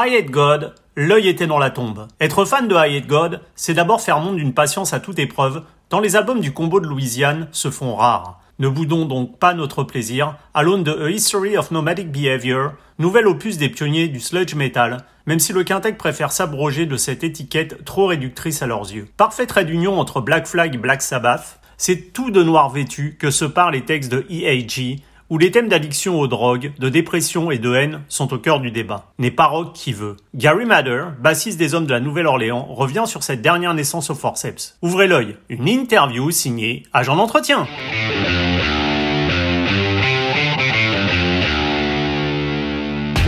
I Hate God, l'œil était dans la tombe. Être fan de I Hate God, c'est d'abord faire montre d'une patience à toute épreuve, tant les albums du combo de Louisiane se font rares. Ne boudons donc pas notre plaisir à l'aune de A History of Nomadic Behavior, nouvel opus des pionniers du sludge metal, même si le Quintec préfère s'abroger de cette étiquette trop réductrice à leurs yeux. Parfait trait d'union entre Black Flag et Black Sabbath, c'est tout de noir vêtu que se parlent les textes de EAG, où les thèmes d'addiction aux drogues, de dépression et de haine sont au cœur du débat. N'est pas rock qui veut. Gary Madder, bassiste des hommes de la Nouvelle-Orléans, revient sur cette dernière naissance au forceps. Ouvrez l'œil, une interview signée Agent d'entretien.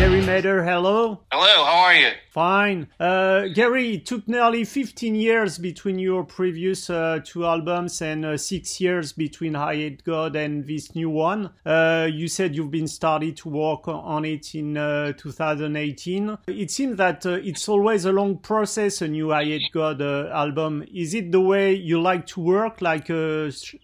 Gary Mader, hello. Hello, how are you? Fine. Uh, Gary, it took nearly 15 years between your previous uh, two albums and uh, six years between Hate God and this new one. Uh, you said you've been started to work on it in uh, 2018. It seems that uh, it's always a long process, a new Hate God album. Is it the way you like to work, like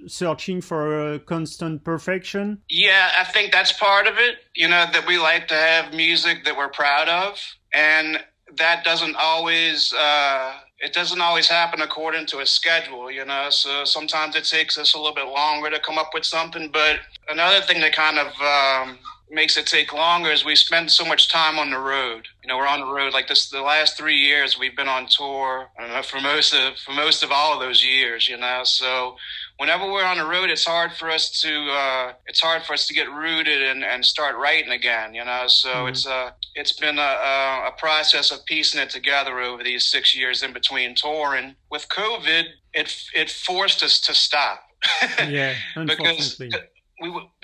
searching for constant perfection? Yeah, I think that's part of it. You know, that we like to have music that we're proud of. And that doesn't always uh, it doesn't always happen according to a schedule, you know. So sometimes it takes us a little bit longer to come up with something. But another thing that kind of um, makes it take longer is we spend so much time on the road. You know, we're on the road like this. The last three years we've been on tour. I don't know for most of for most of all of those years, you know. So whenever we're on the road, it's hard for us to uh, it's hard for us to get rooted and, and start writing again. You know, so mm-hmm. it's uh, it's been a, a, process of piecing it together over these six years in between touring. With COVID, it it forced us to stop. yeah, because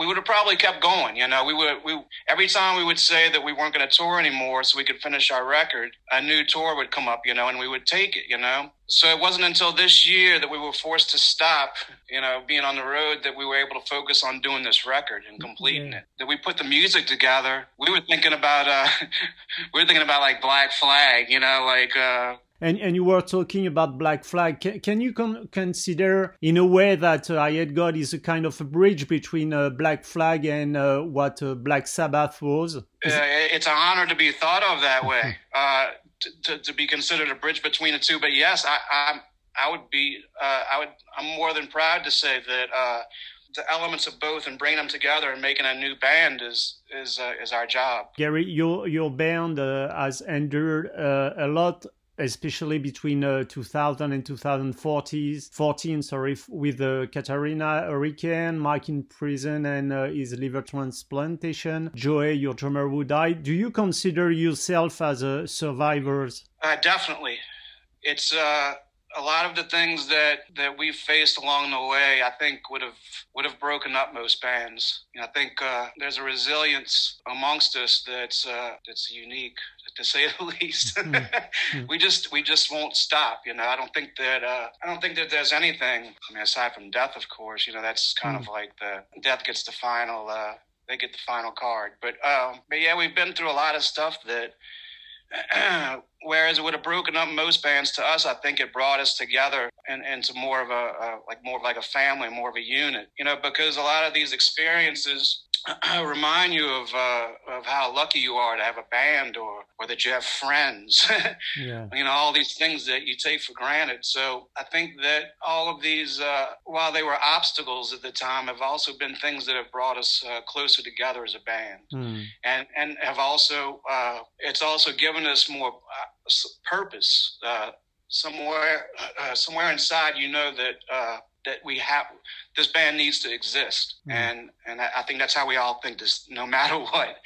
we would have probably kept going. You know, we would we every time we would say that we weren't going to tour anymore, so we could finish our record, a new tour would come up. You know, and we would take it. You know, so it wasn't until this year that we were forced to stop. You know, being on the road that we were able to focus on doing this record and completing yeah. it. That we put the music together. We were thinking about uh, we were thinking about like Black Flag. You know, like. Uh, and and you were talking about Black Flag. Can, can you con- consider, in a way, that uh, Eyehategod is a kind of a bridge between uh, Black Flag and uh, what uh, Black Sabbath was? Uh, it's an honor to be thought of that way, uh, to, to, be considered a bridge between the two. But yes, I I, I would be I would I'm more than proud to say that the elements of both and bringing them together and making a new band is is uh, is our job. Gary, your your band uh, has endured uh, a lot especially between uh, 2000 and 2014 sorry with the Katrina hurricane mike in prison and uh, his liver transplantation. Joey your drummer who died. Do you consider yourself as a survivors? Uh, definitely. It's uh, a lot of the things that that we've faced along the way, I think would have would have broken up most bands. You know, I think uh, there's a resilience amongst us that's uh, that's unique, to say the least. Mm-hmm. we just we just won't stop. You know, I don't think that uh, I don't think that there's anything. I mean, aside from death, of course. You know, that's kind mm-hmm. of like the death gets the final. Uh, they get the final card. But um, but yeah, we've been through a lot of stuff that whereas it would have broken up most bands to us i think it brought us together and into more of a, a like more of like a family more of a unit. You know because a lot of these experiences remind you of uh, of how lucky you are to have a band or or that you have friends. yeah. You know all these things that you take for granted. So I think that all of these, uh, while they were obstacles at the time, have also been things that have brought us uh, closer together as a band, mm. and and have also uh, it's also given us more uh, purpose. Uh, somewhere somewhere inside, you know that that we have this band needs to exist. Mm. and and I, think that's how we all think this no matter what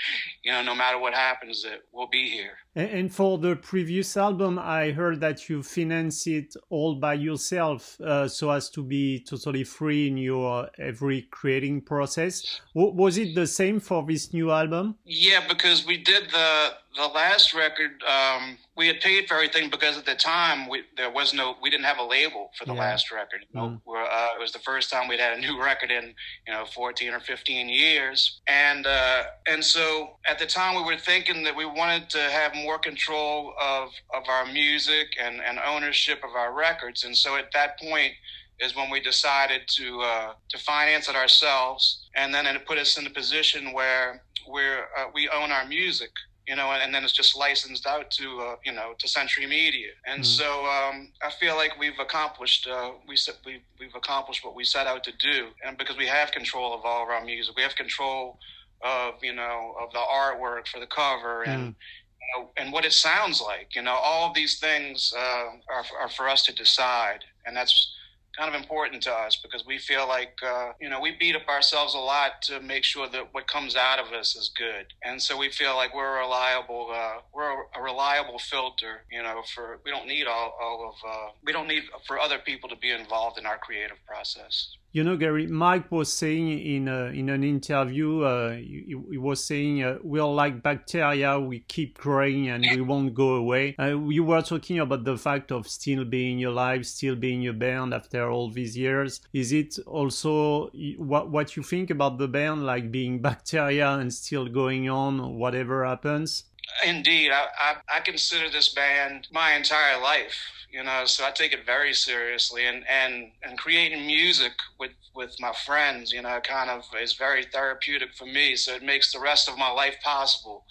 you know no matter what happens that we'll be here. And, for the previous album i heard that you finance it all by yourself uh, so as to be totally free in your every creating process. W- was it the same for this new album? Yeah because we did the the last record um, we had paid for everything because at the time we, there was no we didn't have a label for the yeah. last record you know, mm. uh, it was the first time we we'd had a new record in you know 14 or 15 years, and uh, and so at the time we were thinking that we wanted to have more control of of our music and and ownership of our records, and so at that point is when we decided to uh, to finance it ourselves, and then it put us in a position where we're uh, we own our music. You know, and, and then it's just licensed out to, uh, you know, to Century Media. And mm. so um, I feel like we've accomplished, uh, we, we, we've accomplished what we set out to do. And because we have control of all of our music, we have control of, you know, of the artwork for the cover and, mm. you know, and what it sounds like, you know, all of these things uh, are, are for us to decide. And that's, kind of important to us because we feel like uh, you know we beat up ourselves a lot to make sure that what comes out of us is good, and so we feel like we're a reliable uh, we're a, reliable filter. You know, for we don't need all, all of uh, we don't need for other people to be involved in our creative process. You know, Gary, Mike was saying in a, in an interview, uh, he, he, was saying uh, we're like bacteria, we keep growing and we won't go away. Uh, you were talking about the fact of still being alive, still being a band after all these years. Is it also what what you think about the band, like being bacteria and still going on, whatever happens? Indeed, I, I, I consider this band my entire life you know so i take it very seriously. And and and creating music with with my friends you know kind of is very therapeutic for me. So it makes the rest of my life possible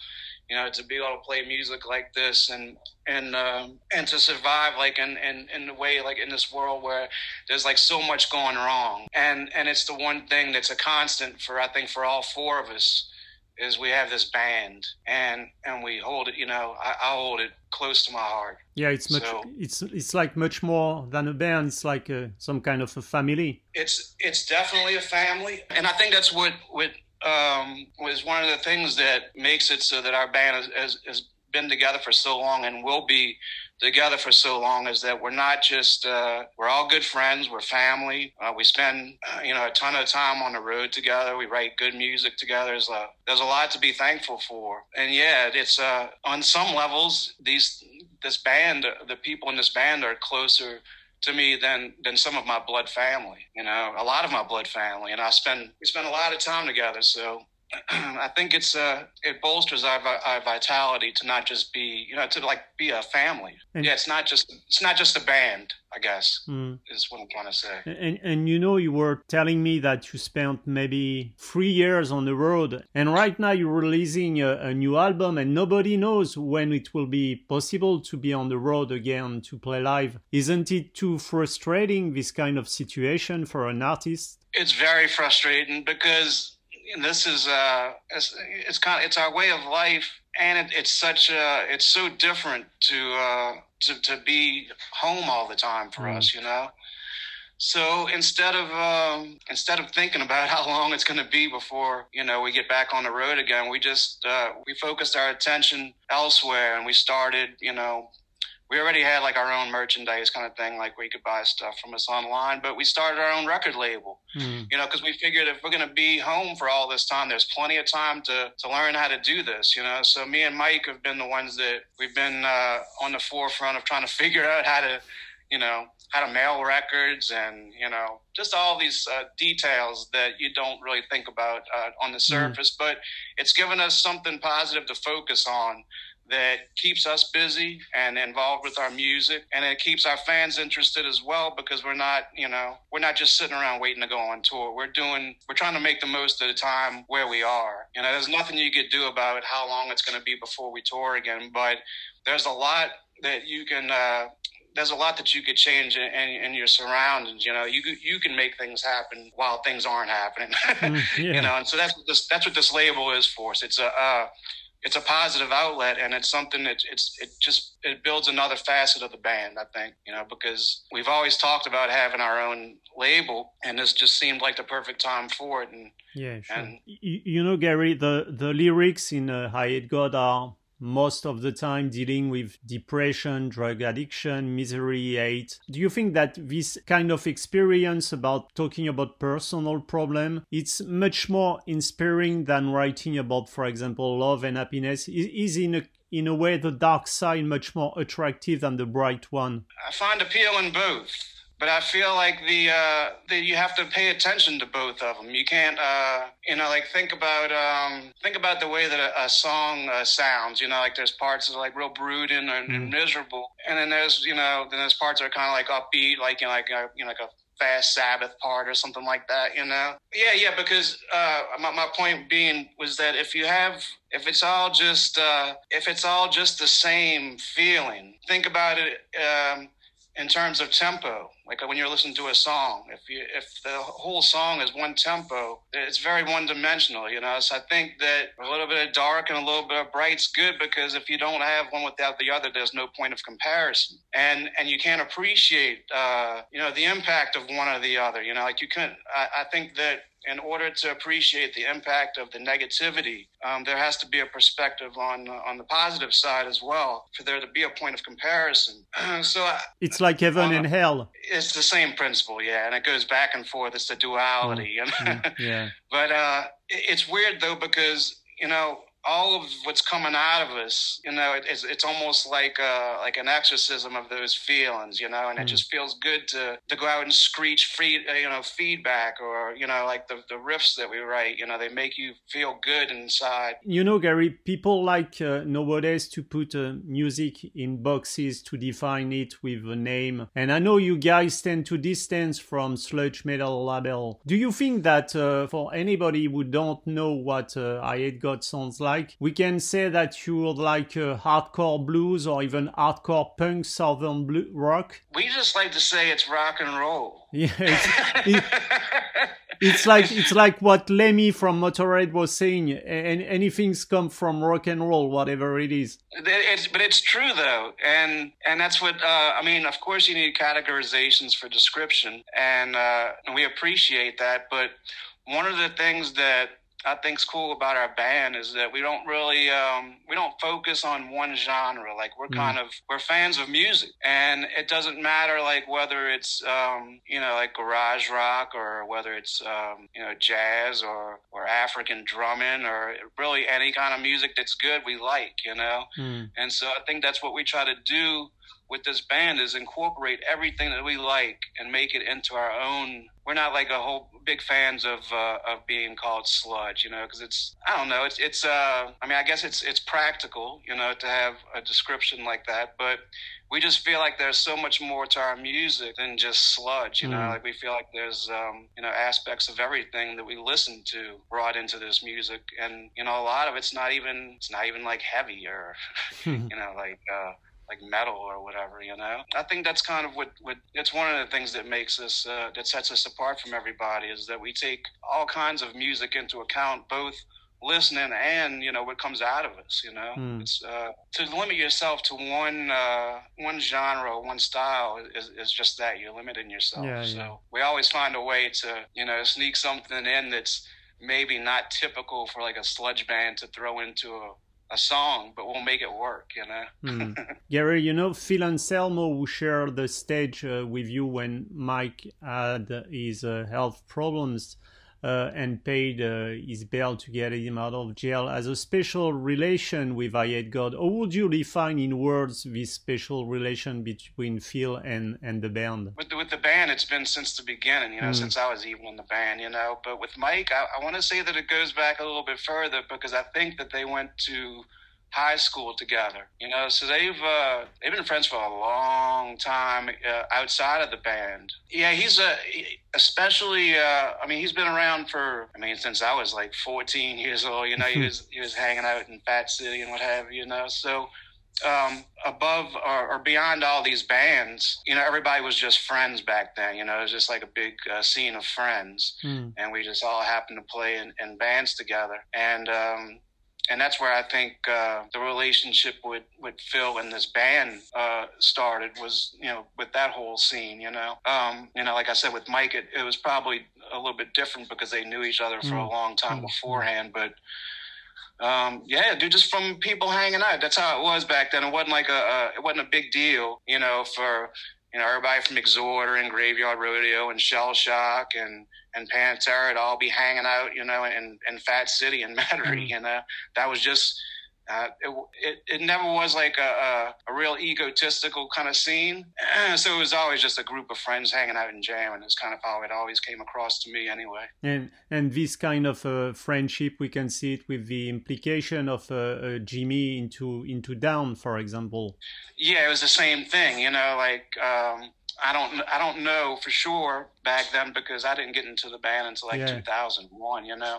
you know to be able to play music like this and and um, and to survive like in, in in the way like in this world where there's like so much going wrong. And and it's the one thing that's a constant for i think for all four of us is we have this band and and we hold it you know I, I hold it close to my heart. Yeah it's much so, it's it's like much more than a band. It's like a, some kind of a family. It's it's definitely a family. And i think that's what what um, was one of the things that makes it so that our band has, has, has been together for so long and will be together for so long is that we're not just uh, we're all good friends we're family. Uh, we spend uh, you know a ton of time on the road together. We write good music together. There's a, there's a lot to be thankful for. And yeah it's uh, on some levels these this band the people in this band are closer to me than than some of my blood family you know a lot of my blood family. And i spend we spend a lot of time together. So I think it's uh, it bolsters our, our vitality to not just be you know to like be a family. And yeah, it's not just it's not just a band. I guess mm. is what I'm trying to say. And and you know you were telling me that you spent maybe three years on the road, and right now you're releasing a, a new album, and nobody knows when it will be possible to be on the road again to play live. Isn't it too frustrating this kind of situation for an artist? It's very frustrating because this is uh, it's, it's kind of it's our way of life, and it, it's such a it's so different to uh, to to be home all the time for mm. us, you know. So instead of um, instead of thinking about how long it's going to be before you know we get back on the road again, we just uh, we focused our attention elsewhere, and we started you know we already had like our own merchandise kind of thing, like where you could buy stuff from us online. But we started our own record label, mm. you know, because we figured if we're going to be home for all this time, there's plenty of time to to learn how to do this, you know. So me and Mike have been the ones that we've been uh, on the forefront of trying to figure out how to, you know, how to mail records and you know just all these uh, details that you don't really think about uh, on the hmm. surface. Mm. But it's given us something positive to focus on that keeps us busy and involved with our music and it keeps our fans interested as well because we're not you know we're not just sitting around waiting to go on tour we're doing we're trying to make the most of the time where we are you know there's nothing you could do about how long it's going to be before we tour again but there's a lot that you can uh, there's a lot that you could change in, in, in, your surroundings. You know, you you can make things happen while things aren't happening. Mm, yeah. you know, and so that's what this that's what this label is for us. It's a uh, it's a positive outlet and it's something that it's it just it builds another facet of the band i think you know because we've always talked about having our own label and this just seemed like the perfect time for it and yeah sure. and you, you know gary the the lyrics in uh, Eyehategod are most of the time dealing with depression, drug addiction, misery, hate. Do you think that this kind of experience about talking about personal problem, it's much more inspiring than writing about, for example, love and happiness? Is in a in a way the dark side much more attractive than the bright one? I find appeal in both but I feel like the uh, that you have to pay attention to both of them. You can't, uh, you know, like think about um, think about the way that a, a song uh, sounds. You know, like there's parts that are like real brooding and, mm. miserable, and then there's you know then there's parts that are kind of like upbeat, like you know, like a, uh, you know, like a fast Sabbath part or something like that, you know? Yeah, yeah, because uh, my, my point being was that if you have, if it's all just, uh, if it's all just the same feeling, think about it um, in terms of tempo. Like when you're listening to a song, if you if the whole song is one tempo, it's very one dimensional, you know. So I think that a little bit of dark and a little bit of bright's good because if you don't have one without the other, there's no point of comparison, and and you can't appreciate, uh, you know, the impact of one or the other. You know, like you couldn't. I, I think that in order to appreciate the impact of the negativity, um, there has to be a perspective on uh, on the positive side as well for there to be a point of comparison. so uh, it's like heaven uh, and hell. It's the same principle, yeah, and it goes back and forth. It's the duality, mm, yeah. but uh, it's weird though because you know all of what's coming out of us, you know, it, it's it's almost like uh, like an exorcism of those feelings, you know, and mm. it just feels good to to go out and screech free, uh, you know, feedback or you know, like the the riffs that we write, you know, they make you feel good inside. You know, Gary, people like uh, nowadays to put uh, music in boxes to define it with a name, and I know you guys tend to distance from sludge metal label. Do you think that uh, for anybody who don't know what uh, Eyehategod sounds like? Like. We can say that you would like uh, hardcore blues or even hardcore punk southern blue rock. We just like to say it's rock and roll. Yeah it's, it, it's like it's like what lemmy from motorhead was saying and anything's come from rock and roll whatever it is. It's, but it's true though and and that's what uh, i mean of course you need categorizations for description and uh, and we appreciate that but one of the things that I think's cool about our band is that we don't really um, we don't focus on one genre. Like we're mm. kind of we're fans of music, and it doesn't matter like whether it's um, you know like garage rock or whether it's um, you know jazz or or African drumming or really any kind of music that's good we like. You know, mm. and so I think that's what we try to do with this band is incorporate everything that we like and make it into our own. We're not like a whole big fans of uh, of being called sludge, you know, because it's I don't know, it's it's uh I mean I guess it's it's practical, you know, to have a description like that, but we just feel like there's so much more to our music than just sludge, you know, mm. like we feel like there's um you know aspects of everything that we listen to brought into this music, and you know a lot of it's not even it's not even like heavy or you know like. uh like metal or whatever, you know. I think that's kind of what, what it's one of the things that makes us uh, that sets us apart from everybody is that we take all kinds of music into account, both listening and you know what comes out of us. You know, mm. it's uh, to limit yourself to one uh, one genre, one style is, is just that you're limiting yourself. Yeah, so yeah. we always find a way to you know sneak something in that's maybe not typical for like a sludge band to throw into a a song, but we'll make it work, you know. mm. Gary, you know Phil Anselmo, who shared the stage uh, with you when Mike had his uh, health problems uh, and paid uh, his bail to get him out of jail, as a special relation with Eyehategod. How would you define in words this special relation between Phil and, and the band? With the, with the band, it's been since the beginning, you know, mm. since I was even in the band, you know. But with Mike, I, I want to say that it goes back a little bit further because I think that they went to high school together. You know, so they've uh, they've been friends for a long time uh, outside of the band. Yeah, he's a especially. Uh, I mean, he's been around for. I mean, since I was like 14 years old. You know, he was he was hanging out in Fat City and what have you. You know, so. Um, above or, or, beyond all these bands, you know, everybody was just friends back then. You know, it was just like a big uh, scene of friends, mm. and we just all happened to play in, in bands together. And um, and that's where I think uh, the relationship with, with Phil and this band uh, started was you know with that whole scene you know um, you know like I said with Mike it, it was probably a little bit different because they knew each other for mm. a long time mm. beforehand but um, yeah, dude, just from people hanging out. That's how it was back then. It wasn't like a, a it wasn't a big deal, you know, for you know, everybody from Exhorder and Graveyard Rodeo and Shell Shock and and Pantera to all be hanging out, you know, in, in Fat City and Metairie, mm-hmm. you know. That was just uh, it, it, it, never was like a, a, a, real egotistical kind of scene. So it was always just a group of friends hanging out and jamming. It's kind of how it always came across to me, anyway. And and this kind of uh, friendship, we can see it with the implication of uh, uh, Jimmy into into Down, for example. Yeah, it was the same thing. You know, like um, I don't I don't know for sure back then because I didn't get into the band until like yeah. 2001. You know.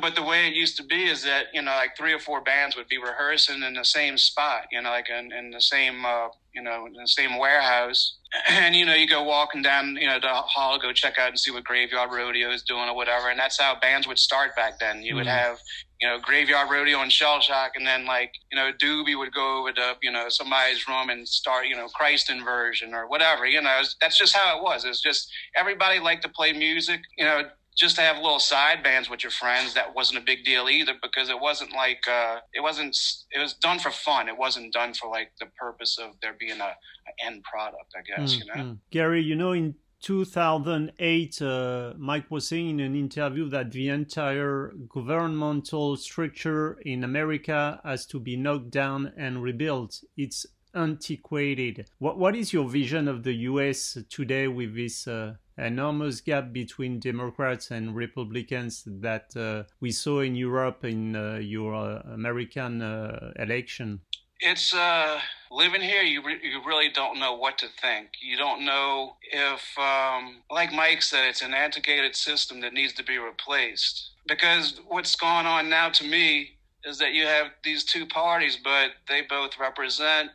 But the way it used to be is that you know like three or four bands would be rehearsing in the same spot you know like in, in the same uh, you know in the same warehouse and you know you go walking down you know the hall go check out and see what graveyard rodeo is doing or whatever and that's how bands would start back then you mm would have you know graveyard rodeo and shell shock and then like you know doobie would go over to you know somebody's room and start you know christ inversion or whatever you know that's just how it was it's just everybody liked to play music you know just to have little side bands with your friends that wasn't a big deal either because it wasn't like uh, it wasn't it was done for fun. It wasn't done for like the purpose of there being a, a end product i guess mm, you know? Mm. gary you know in 2008 uh, mike was saying in an interview that the entire governmental structure in america has to be knocked down and rebuilt. It's antiquated. What what is your vision of the us today with this uh, enormous gap between Democrats and Republicans that uh, we saw in Europe in uh, your uh, American uh, election? It's uh, living here. You re- you really don't know what to think. You don't know if, um, like Mike said, it's an antiquated system that needs to be replaced. Because what's going on now, to me, is that you have these two parties, but they both represent.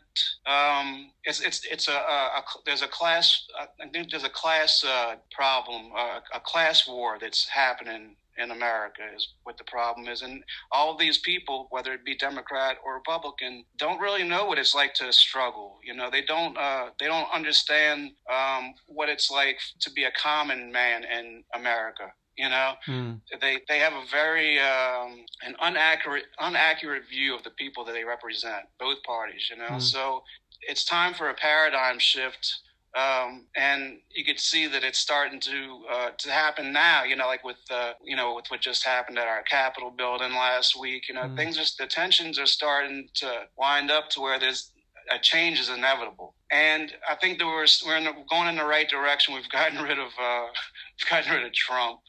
Um, it's it's it's a, a, a, there's a class. I think there's a class uh, problem, uh, a class war that's happening in America is what the problem is, and all these people, whether it be Democrat or Republican, don't really know what it's like to struggle. You know, they don't uh, they don't understand um, what it's like to be a common man in America. You know, mm. they they have a very um, an inaccurate inaccurate view of the people that they represent, both parties. You know, mm. so it's time for a paradigm shift. Um, and you could see that it's starting to uh, to happen now. You know, like with uh, you know with what just happened at our Capitol building last week. You know, mm. things just the tensions are starting to wind up to where there's a change is inevitable. And I think that we're we're in the, going in the right direction. We've gotten rid of uh, we've gotten rid of Trump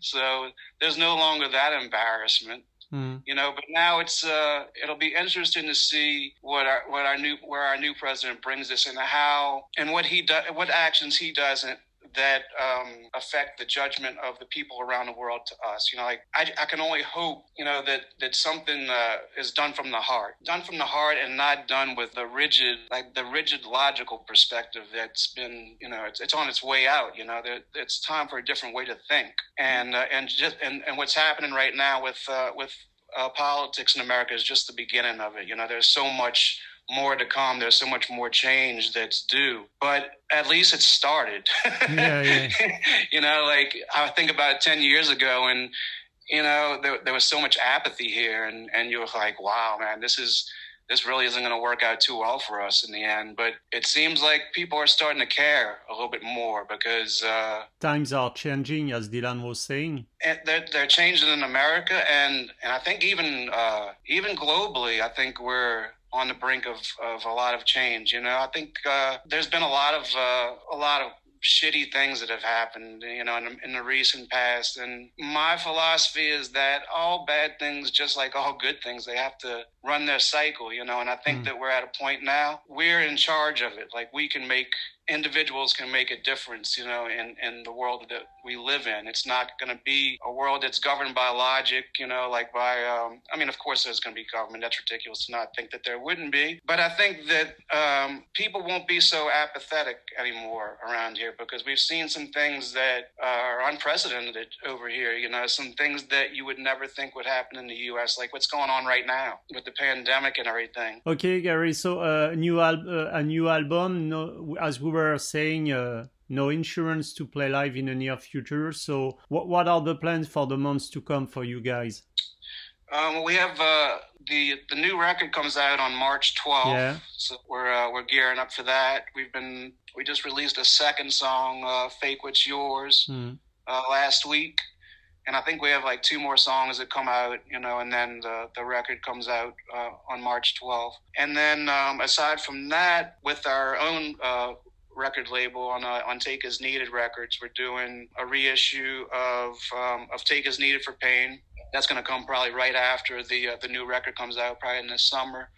so there's no longer that embarrassment. Mm. You know, but now it's uh, it'll be interesting to see what our what our new where our new president brings us and how and what he does, what actions he doesn't that um, affect the judgment of the people around the world to us. You know, like I, I can only hope, you know, that that something uh, is done from the heart, done from the heart, and not done with the rigid, like the rigid logical perspective that's been, you know, it's, it's on its way out. You know, that it's time for a different way to think, and uh, and just and, and what's happening right now with uh, with uh, politics in America is just the beginning of it. You know, there's so much more to come. There's so much more change that's due, but at least it started. Yeah, yeah. you know, like I think about 10 years ago and, you know, there, there was so much apathy here and, and you were like, wow, man, this is, this really isn't going to work out too well for us in the end. But it seems like people are starting to care a little bit more because uh, times are changing, as Dylan was saying. They're, they're changing in America, and and I think even uh, even globally, I think we're on the brink of, of a lot of change. You know, I think uh, there's been a lot of uh, a lot of shitty things that have happened, you know, in the, in the, recent past. And my philosophy is that all bad things, just like all good things, they have to run their cycle, you know. And I think mm. that we're at a point now we're in charge of it. Like we can make individuals can make a difference, you know, in, in the world that we live in. It's not going to be a world that's governed by logic, you know, like by, um, I mean, of course there's going to be government. That's ridiculous to not think that there wouldn't be. But I think that um, people won't be so apathetic anymore around here because we've seen some things that are unprecedented over here, you know, some things that you would never think would happen in the U.S., like what's going on right now with the pandemic and everything. Okay, Gary. So uh, a new, al- uh, a new album, no, as we were saying uh, no insurance to play live in the near future. So, what what are the plans for the months to come for you guys? Um, we have uh, the the new record comes out on March 12th. Yeah. So we're uh, we're gearing up for that. We've been we just released a second song, uh, "Fake What's Yours," mm. last week, and I think we have like two more songs that come out, you know, and then the the record comes out uh, on March 12th. And then um, aside from that, with our own uh, record label on uh, on Take As Needed Records. We're doing a reissue of um, of Take As Needed for Pain. That's going to come probably right after the uh, the new record comes out, probably in the summer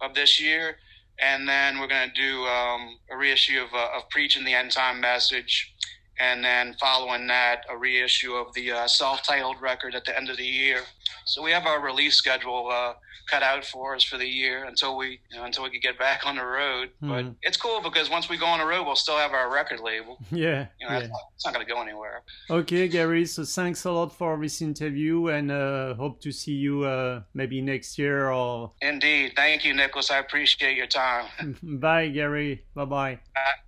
of this year. and then we're going to do um, a reissue of, uh, of Preaching the End Time Message, and then following that, a reissue of the uh, self-titled record at the end of the year. So we have our release schedule uh, cut out for us for the year until we you know, until we can get back on the road. Mm. But it's cool because once we go on the road, we'll still have our record label. Yeah, you know, yeah. Not, it's not going to go anywhere. Okay, Gary. So thanks a lot for this interview, and uh, hope to see you uh, maybe next year or. Indeed, thank you, Nicholas. I appreciate your time. Bye, Gary. Bye-bye. bye.